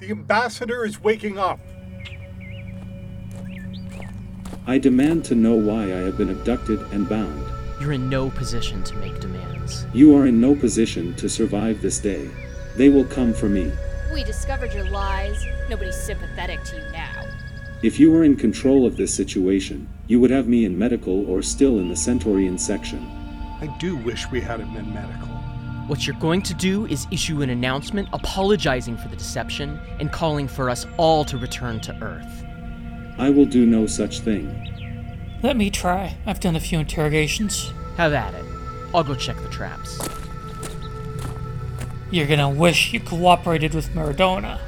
The ambassador is waking up. I demand to know why I have been abducted and bound. You're in no position to make demands. You are in no position to survive this day. They will come for me. We discovered your lies. Nobody's sympathetic to you now. If you were in control of this situation, you would have me in medical or still in the Centaurian section. I do wish we had him in medical. What you're going to do is issue an announcement apologizing for the deception and calling for us all to return to Earth. I will do no such thing. Let me try. I've done a few interrogations. Have at it. I'll go check the traps. You're gonna wish you cooperated with Maradona.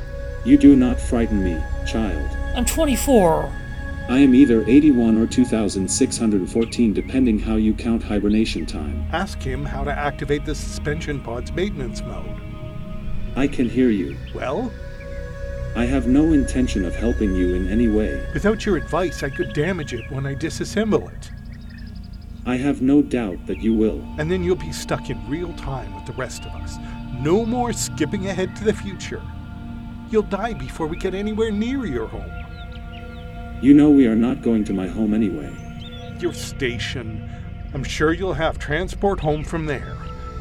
You do not frighten me, child. I'm 24. I am either 81 or 2614 depending how you count hibernation time. Ask him how to activate the suspension pod's maintenance mode. I can hear you. Well, I have no intention of helping you in any way. without your advice, I could damage it when I disassemble it. I have no doubt that you will. And then you'll be stuck in real time with the rest of us. No more skipping ahead to the future. You'll die before we get anywhere near your home. You know we are not going to my home anyway. Your station. I'm sure you'll have transport home from there,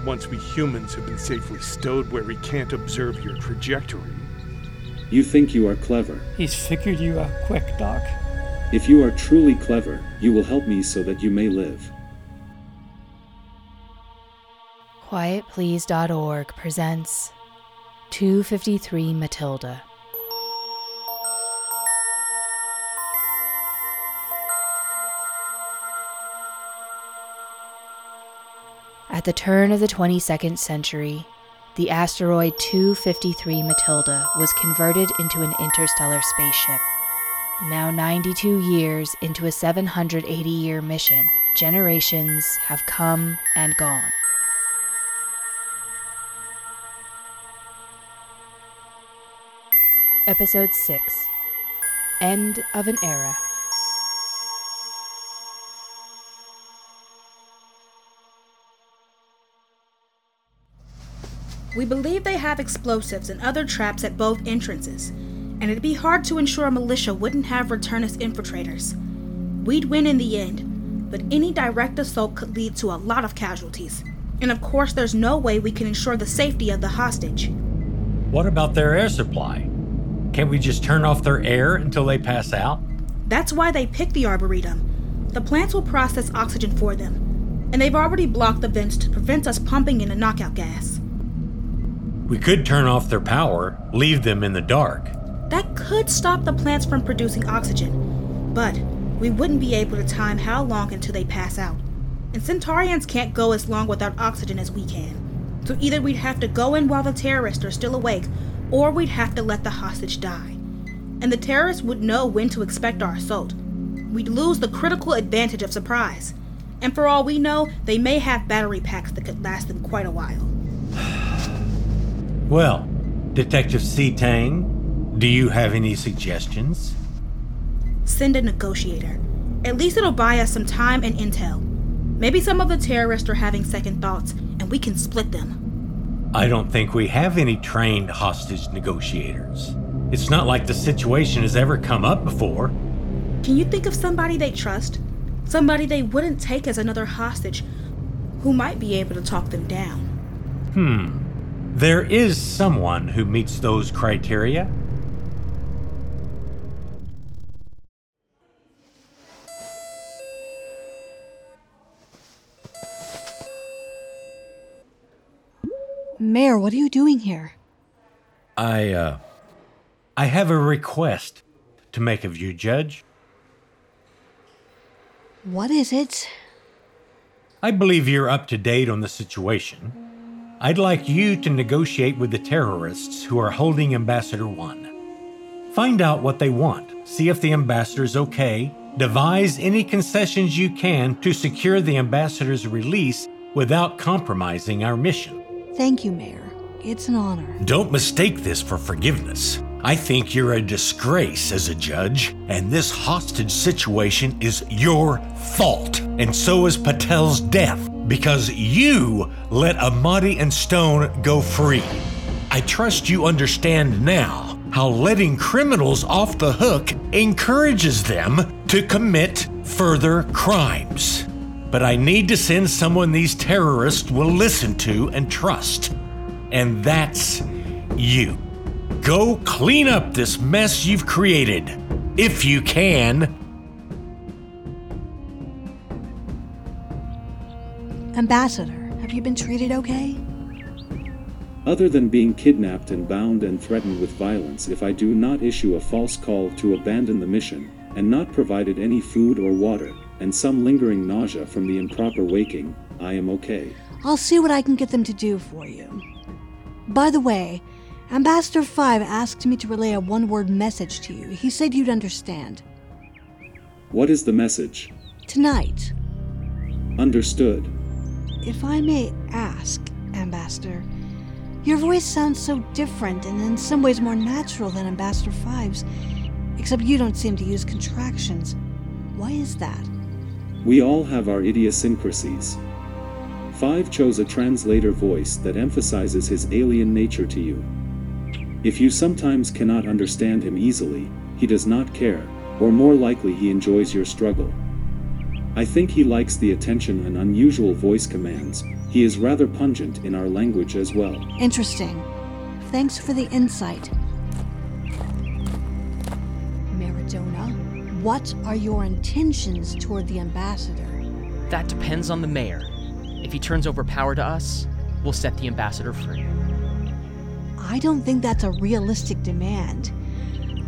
once we humans have been safely stowed where we can't observe your trajectory. You think you are clever. He's figured you out quick, Doc. If you are truly clever, you will help me so that you may live. QuietPlease.org presents 253 Matilda. At the turn of the 22nd century, the asteroid 253 Matilda was converted into an interstellar spaceship. Now 92 years into a 780 year mission, generations have come and gone. Episode 6 End of an Era. We believe they have explosives and other traps at both entrances, and it'd be hard to ensure a militia wouldn't have returnist infiltrators. We'd win in the end, but any direct assault could lead to a lot of casualties. And of course, there's no way we can ensure the safety of the hostage. What about their air supply? Can't we just turn off their air until they pass out? That's why they picked the Arboretum. The plants will process oxygen for them, and they've already blocked the vents to prevent us pumping in a knockout gas. We could turn off their power, leave them in the dark. That could stop the plants from producing oxygen, but we wouldn't be able to time how long until they pass out. And Centaurians can't go as long without oxygen as we can. So either we'd have to go in while the terrorists are still awake, or we'd have to let the hostage die. And the terrorists would know when to expect our assault. We'd lose the critical advantage of surprise. And for all we know, they may have battery packs that could last them quite a while. Well, Detective Sitang, do you have any suggestions? Send a negotiator. At least it'll buy us some time and intel. Maybe some of the terrorists are having second thoughts, and we can split them. I don't think we have any trained hostage negotiators. It's not like the situation has ever come up before. Can you think of somebody they trust? Somebody they wouldn't take as another hostage who might be able to talk them down? Hmm. There is someone who meets those criteria. Mayor, what are you doing here? I, uh. I have a request to make of you, Judge. What is it? I believe you're up to date on the situation. I'd like you to negotiate with the terrorists who are holding Ambassador One. Find out what they want, see if the ambassador's okay, devise any concessions you can to secure the ambassador's release without compromising our mission. Thank you, Mayor. It's an honor. Don't mistake this for forgiveness. I think you're a disgrace as a judge, and this hostage situation is your fault. And so is Patel's death, because you let Amadi and Stone go free. I trust you understand now how letting criminals off the hook encourages them to commit further crimes. But I need to send someone these terrorists will listen to and trust. And that's you. Go clean up this mess you've created. If you can. Ambassador, have you been treated okay? Other than being kidnapped and bound and threatened with violence if I do not issue a false call to abandon the mission, and not provided any food or water, and some lingering nausea from the improper waking, I am okay. I'll see what I can get them to do for you. By the way, Ambassador 5 asked me to relay a one word message to you. He said you'd understand. What is the message? Tonight, Understood. If I may ask, Ambassador, your voice sounds so different and in some ways more natural than Ambassador Five's, except you don't seem to use contractions. Why is that? We all have our idiosyncrasies. Five chose a translator voice that emphasizes his alien nature to you. If you sometimes cannot understand him easily, he does not care, or more likely, he enjoys your struggle. I think he likes the attention and unusual voice commands. He is rather pungent in our language as well. Interesting. Thanks for the insight. Maradona, what are your intentions toward the ambassador? That depends on the mayor. If he turns over power to us, we'll set the ambassador free. I don't think that's a realistic demand.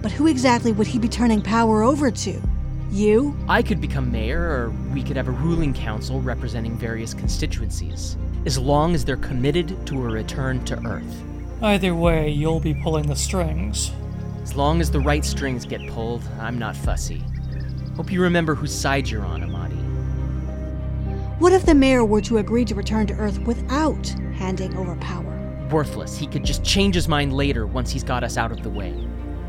But who exactly would he be turning power over to? You? I could become mayor, or we could have a ruling council representing various constituencies, as long as they're committed to a return to Earth. Either way, you'll be pulling the strings. As long as the right strings get pulled, I'm not fussy. Hope you remember whose side you're on, Amadi. What if the mayor were to agree to return to Earth without handing over power? Worthless. He could just change his mind later once he's got us out of the way.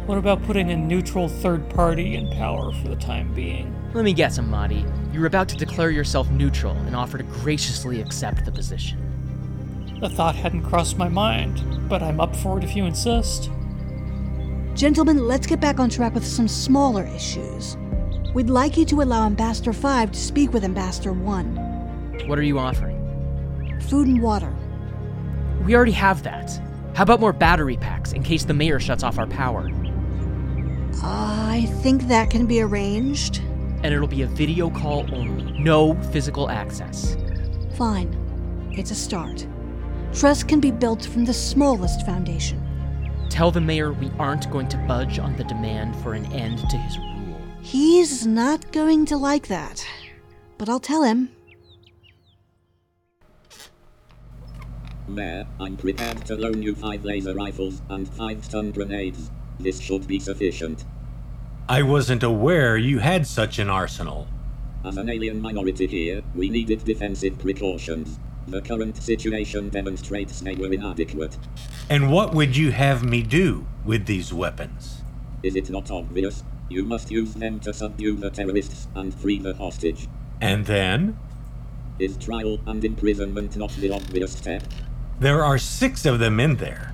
What about putting a neutral third party in power for the time being? Let me guess, Amadi. You're about to declare yourself neutral and offer to graciously accept the position. The thought hadn't crossed my mind, but I'm up for it if you insist. Gentlemen, let's get back on track with some smaller issues. We'd like you to allow Ambassador 5 to speak with Ambassador 1. What are you offering? Food and water. We already have that. How about more battery packs in case the mayor shuts off our power? I think that can be arranged. And it'll be a video call only, no physical access. Fine. It's a start. Trust can be built from the smallest foundation. Tell the mayor we aren't going to budge on the demand for an end to his rule. He's not going to like that. But I'll tell him. Mayor, I'm prepared to loan you five laser rifles and five stun grenades. This should be sufficient. I wasn't aware you had such an arsenal. As an alien minority here, we needed defensive precautions. The current situation demonstrates they were inadequate. And what would you have me do with these weapons? Is it not obvious? You must use them to subdue the terrorists and free the hostage. And then? Is trial and imprisonment not the obvious step? There are six of them in there,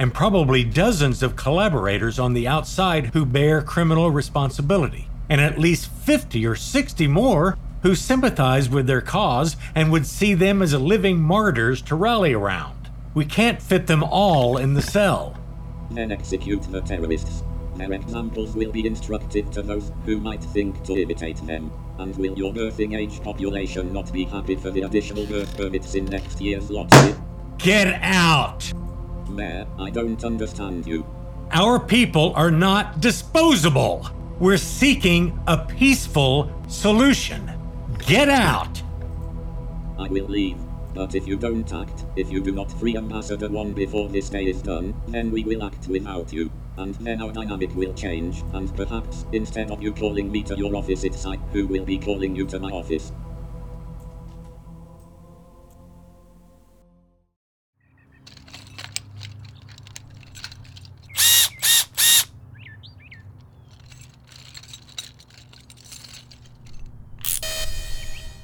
and probably dozens of collaborators on the outside who bear criminal responsibility, and at least 50 or 60 more who sympathize with their cause and would see them as living martyrs to rally around. We can't fit them all in the cell. Then execute the terrorists. Their examples will be instructive to those who might think to imitate them. And will your birthing age population not be happy for the additional birth permits in next year's lottery? Get out! Mayor, I don't understand you. Our people are not disposable. We're seeking a peaceful solution. Get out! I will leave. But if you don't act, if you do not free Ambassador 1 before this day is done, then we will act without you. And then our dynamic will change, and perhaps, instead of you calling me to your office, it's I who will be calling you to my office.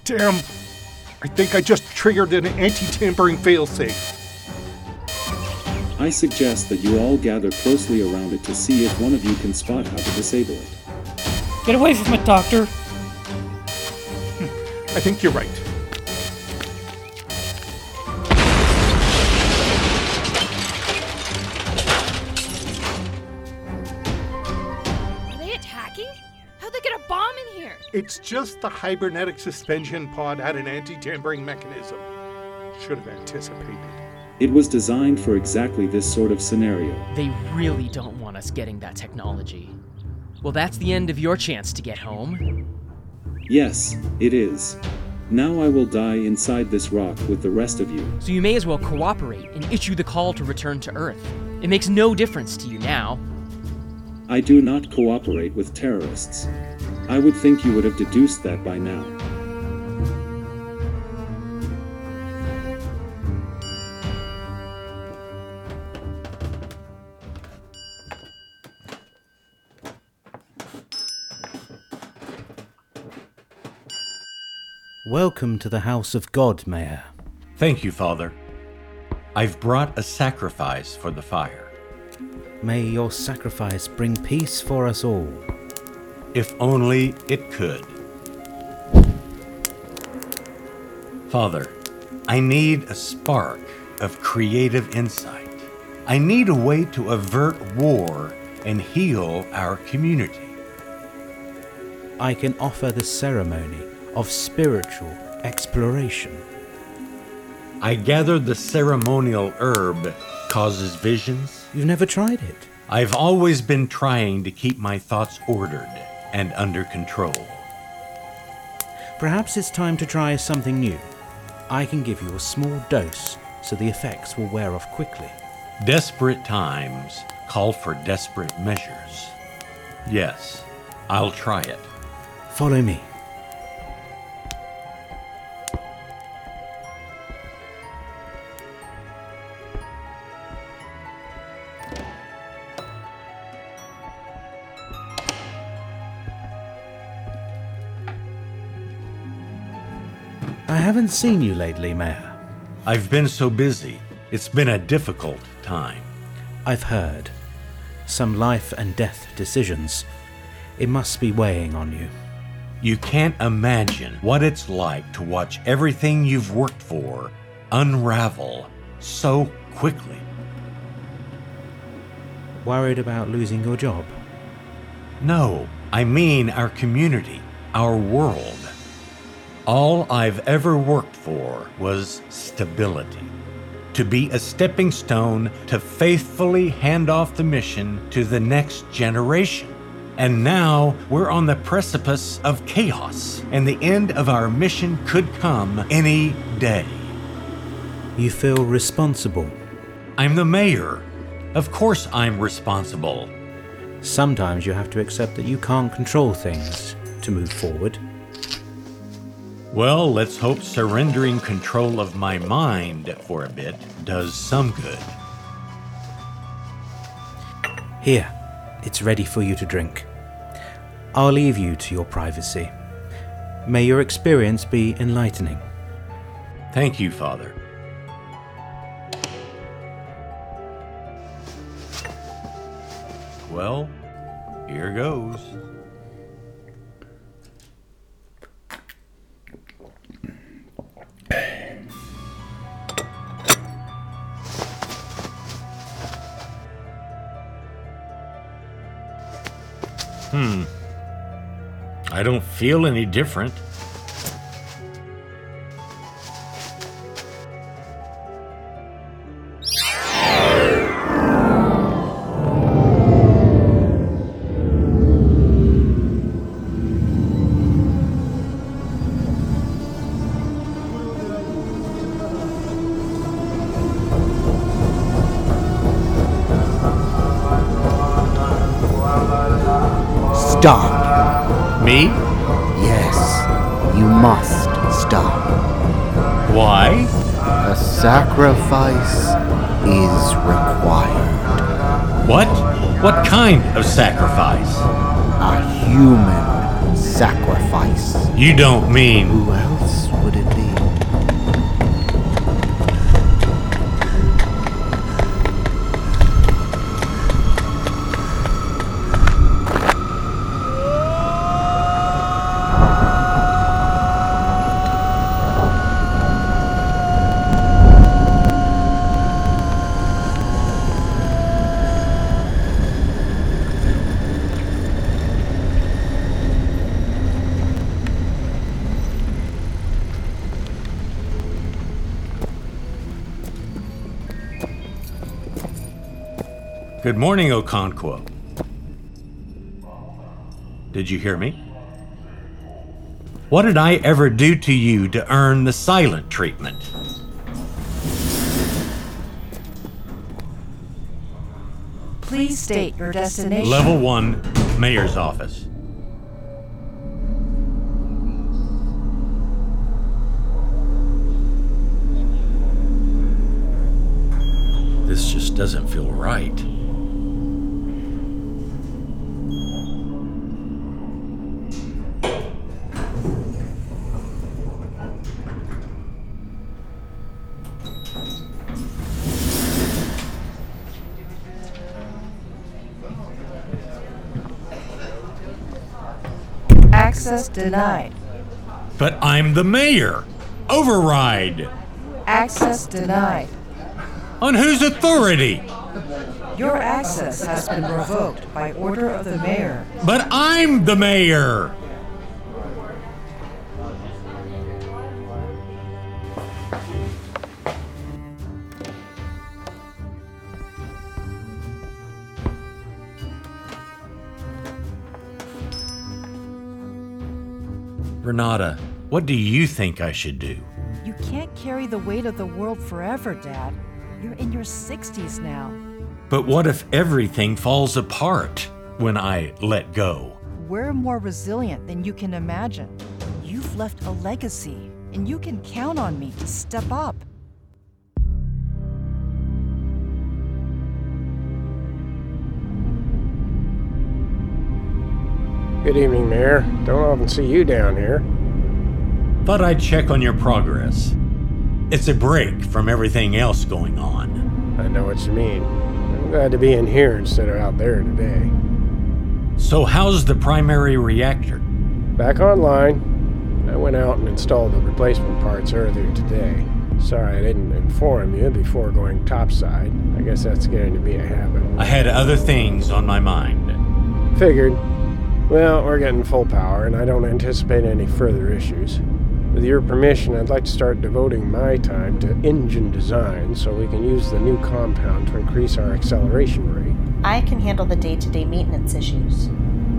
Damn! I think I just triggered an anti tampering failsafe. I I suggest that you all gather closely around it to see if one of you can spot how to disable it. Get away from it, Doctor. I think you're right. Just the hybernetic suspension pod had an anti tampering mechanism. Should have anticipated. It was designed for exactly this sort of scenario. They really don't want us getting that technology. Well, that's the end of your chance to get home. Yes, it is. Now I will die inside this rock with the rest of you. So you may as well cooperate and issue the call to return to Earth. It makes no difference to you now. I do not cooperate with terrorists. I would think you would have deduced that by now. Welcome to the house of God, Mayor. Thank you, Father. I've brought a sacrifice for the fire. May your sacrifice bring peace for us all. If only it could. Father, I need a spark of creative insight. I need a way to avert war and heal our community. I can offer the ceremony of spiritual exploration. I gather the ceremonial herb causes visions. You've never tried it. I've always been trying to keep my thoughts ordered and under control. Perhaps it's time to try something new. I can give you a small dose so the effects will wear off quickly. Desperate times call for desperate measures. Yes, I'll try it. Follow me. Haven't seen you lately, Mayor. I've been so busy. It's been a difficult time. I've heard. Some life and death decisions. It must be weighing on you. You can't imagine what it's like to watch everything you've worked for unravel so quickly. Worried about losing your job? No, I mean our community, our world. All I've ever worked for was stability. To be a stepping stone to faithfully hand off the mission to the next generation. And now we're on the precipice of chaos, and the end of our mission could come any day. You feel responsible. I'm the mayor. Of course, I'm responsible. Sometimes you have to accept that you can't control things to move forward. Well, let's hope surrendering control of my mind for a bit does some good. Here, it's ready for you to drink. I'll leave you to your privacy. May your experience be enlightening. Thank you, Father. Well, here goes. Feel any different. Stop. Me? Sacrifice is required. What? What kind of sacrifice? A human sacrifice. You don't mean. Who Good morning, Okonkwo. Did you hear me? What did I ever do to you to earn the silent treatment? Please state your destination. Level 1, Mayor's Office. This just doesn't feel right. Access denied. But I'm the mayor! Override! Access denied. On whose authority? Your access has been revoked by order of the mayor. But I'm the mayor! Renata, what do you think I should do? You can't carry the weight of the world forever, Dad. You're in your 60s now. But what if everything falls apart when I let go? We're more resilient than you can imagine. You've left a legacy, and you can count on me to step up. Good evening, Mayor. Don't often see you down here. Thought I'd check on your progress. It's a break from everything else going on. I know what you mean. I'm glad to be in here instead of out there today. So, how's the primary reactor? Back online. I went out and installed the replacement parts earlier today. Sorry I didn't inform you before going topside. I guess that's getting to be a habit. I had other things on my mind. Figured. Well, we're getting full power, and I don't anticipate any further issues. With your permission, I'd like to start devoting my time to engine design so we can use the new compound to increase our acceleration rate. I can handle the day to day maintenance issues.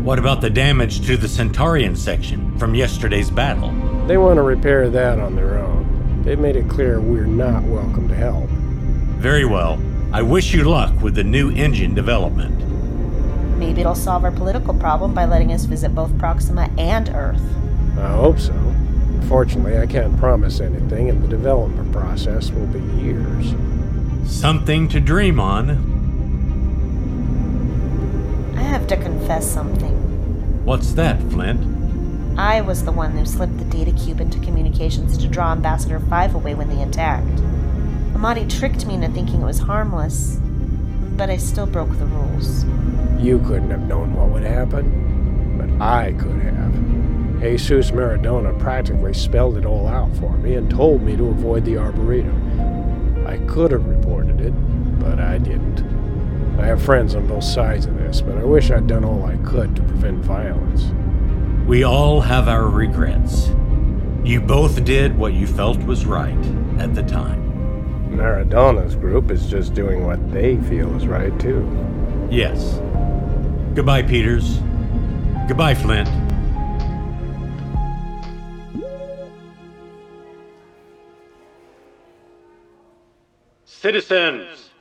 What about the damage to the Centaurian section from yesterday's battle? They want to repair that on their own. They've made it clear we're not welcome to help. Very well. I wish you luck with the new engine development. Maybe it'll solve our political problem by letting us visit both Proxima and Earth. I hope so. Unfortunately, I can't promise anything, and the development process will be years. Something to dream on. I have to confess something. What's that, Flint? I was the one who slipped the data cube into communications to draw Ambassador 5 away when they attacked. Amadi tricked me into thinking it was harmless, but I still broke the rules. You couldn't have known what would happen, but I could have. Jesus Maradona practically spelled it all out for me and told me to avoid the Arboretum. I could have reported it, but I didn't. I have friends on both sides of this, but I wish I'd done all I could to prevent violence. We all have our regrets. You both did what you felt was right at the time. Maradona's group is just doing what they feel is right, too. Yes. Goodbye, Peters. Goodbye, Flint. Citizens,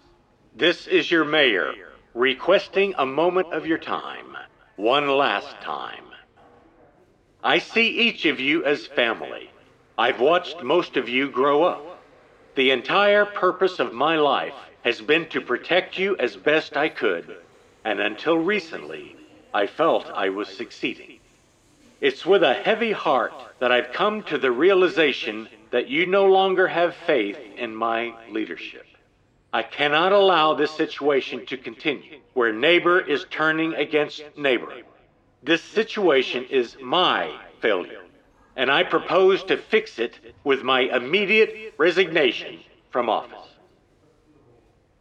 this is your mayor requesting a moment of your time, one last time. I see each of you as family. I've watched most of you grow up. The entire purpose of my life has been to protect you as best I could, and until recently, I felt I was succeeding. It's with a heavy heart that I've come to the realization that you no longer have faith in my leadership. I cannot allow this situation to continue, where neighbor is turning against neighbor. This situation is my failure, and I propose to fix it with my immediate resignation from office.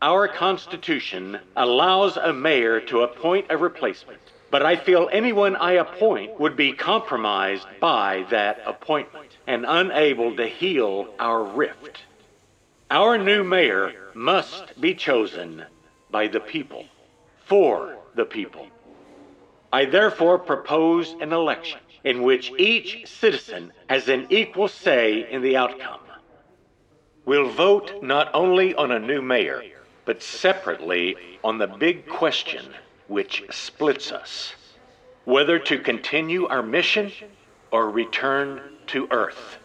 Our Constitution allows a mayor to appoint a replacement, but I feel anyone I appoint would be compromised by that appointment and unable to heal our rift. Our new mayor must be chosen by the people. for the people. I therefore propose an election in which each citizen has an equal say in the outcome. We'll vote not only on a new mayor, but separately on the big question which splits us whether to continue our mission or return to Earth.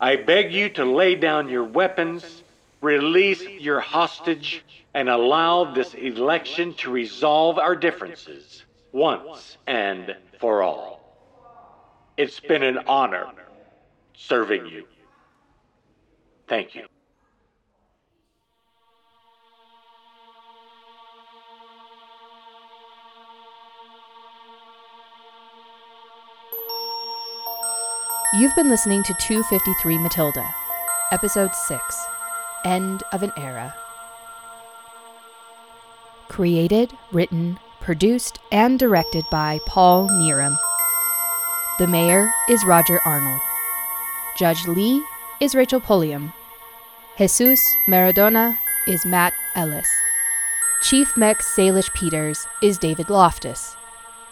I beg you to lay down your weapons, release your hostage, and allow this election to resolve our differences once and for all. It's been an honor serving you. Thank you. You've been listening to 253 Matilda, Episode 6 End of an Era. Created, written, produced, and directed by Paul Neeram. The mayor is Roger Arnold. Judge Lee is Rachel Pulliam. Jesus Maradona is Matt Ellis. Chief Mech Salish Peters is David Loftus.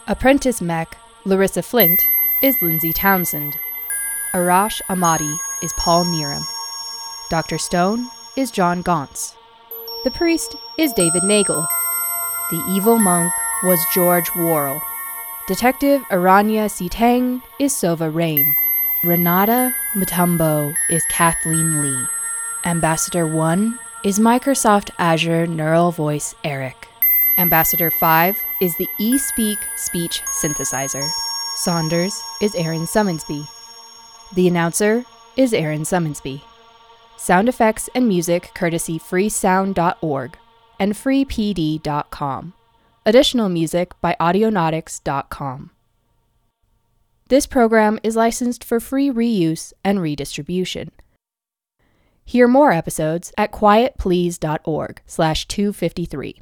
Apprentice Mech Larissa Flint is Lindsay Townsend. Arash Ahmadi is Paul Neeram. Dr. Stone is John Gauntz. The priest is David Nagel. The evil monk was George Worrell. Detective Aranya Sitang is Sova Rain. Renata Mutombo is Kathleen Lee. Ambassador 1 is Microsoft Azure Neural Voice Eric. Ambassador 5 is the eSpeak speech synthesizer. Saunders is Aaron Summonsby. The announcer is Aaron Summonsby. Sound effects and music courtesy freesound.org and freepd.com. Additional music by audionautix.com. This program is licensed for free reuse and redistribution. Hear more episodes at quietplease.org slash 253.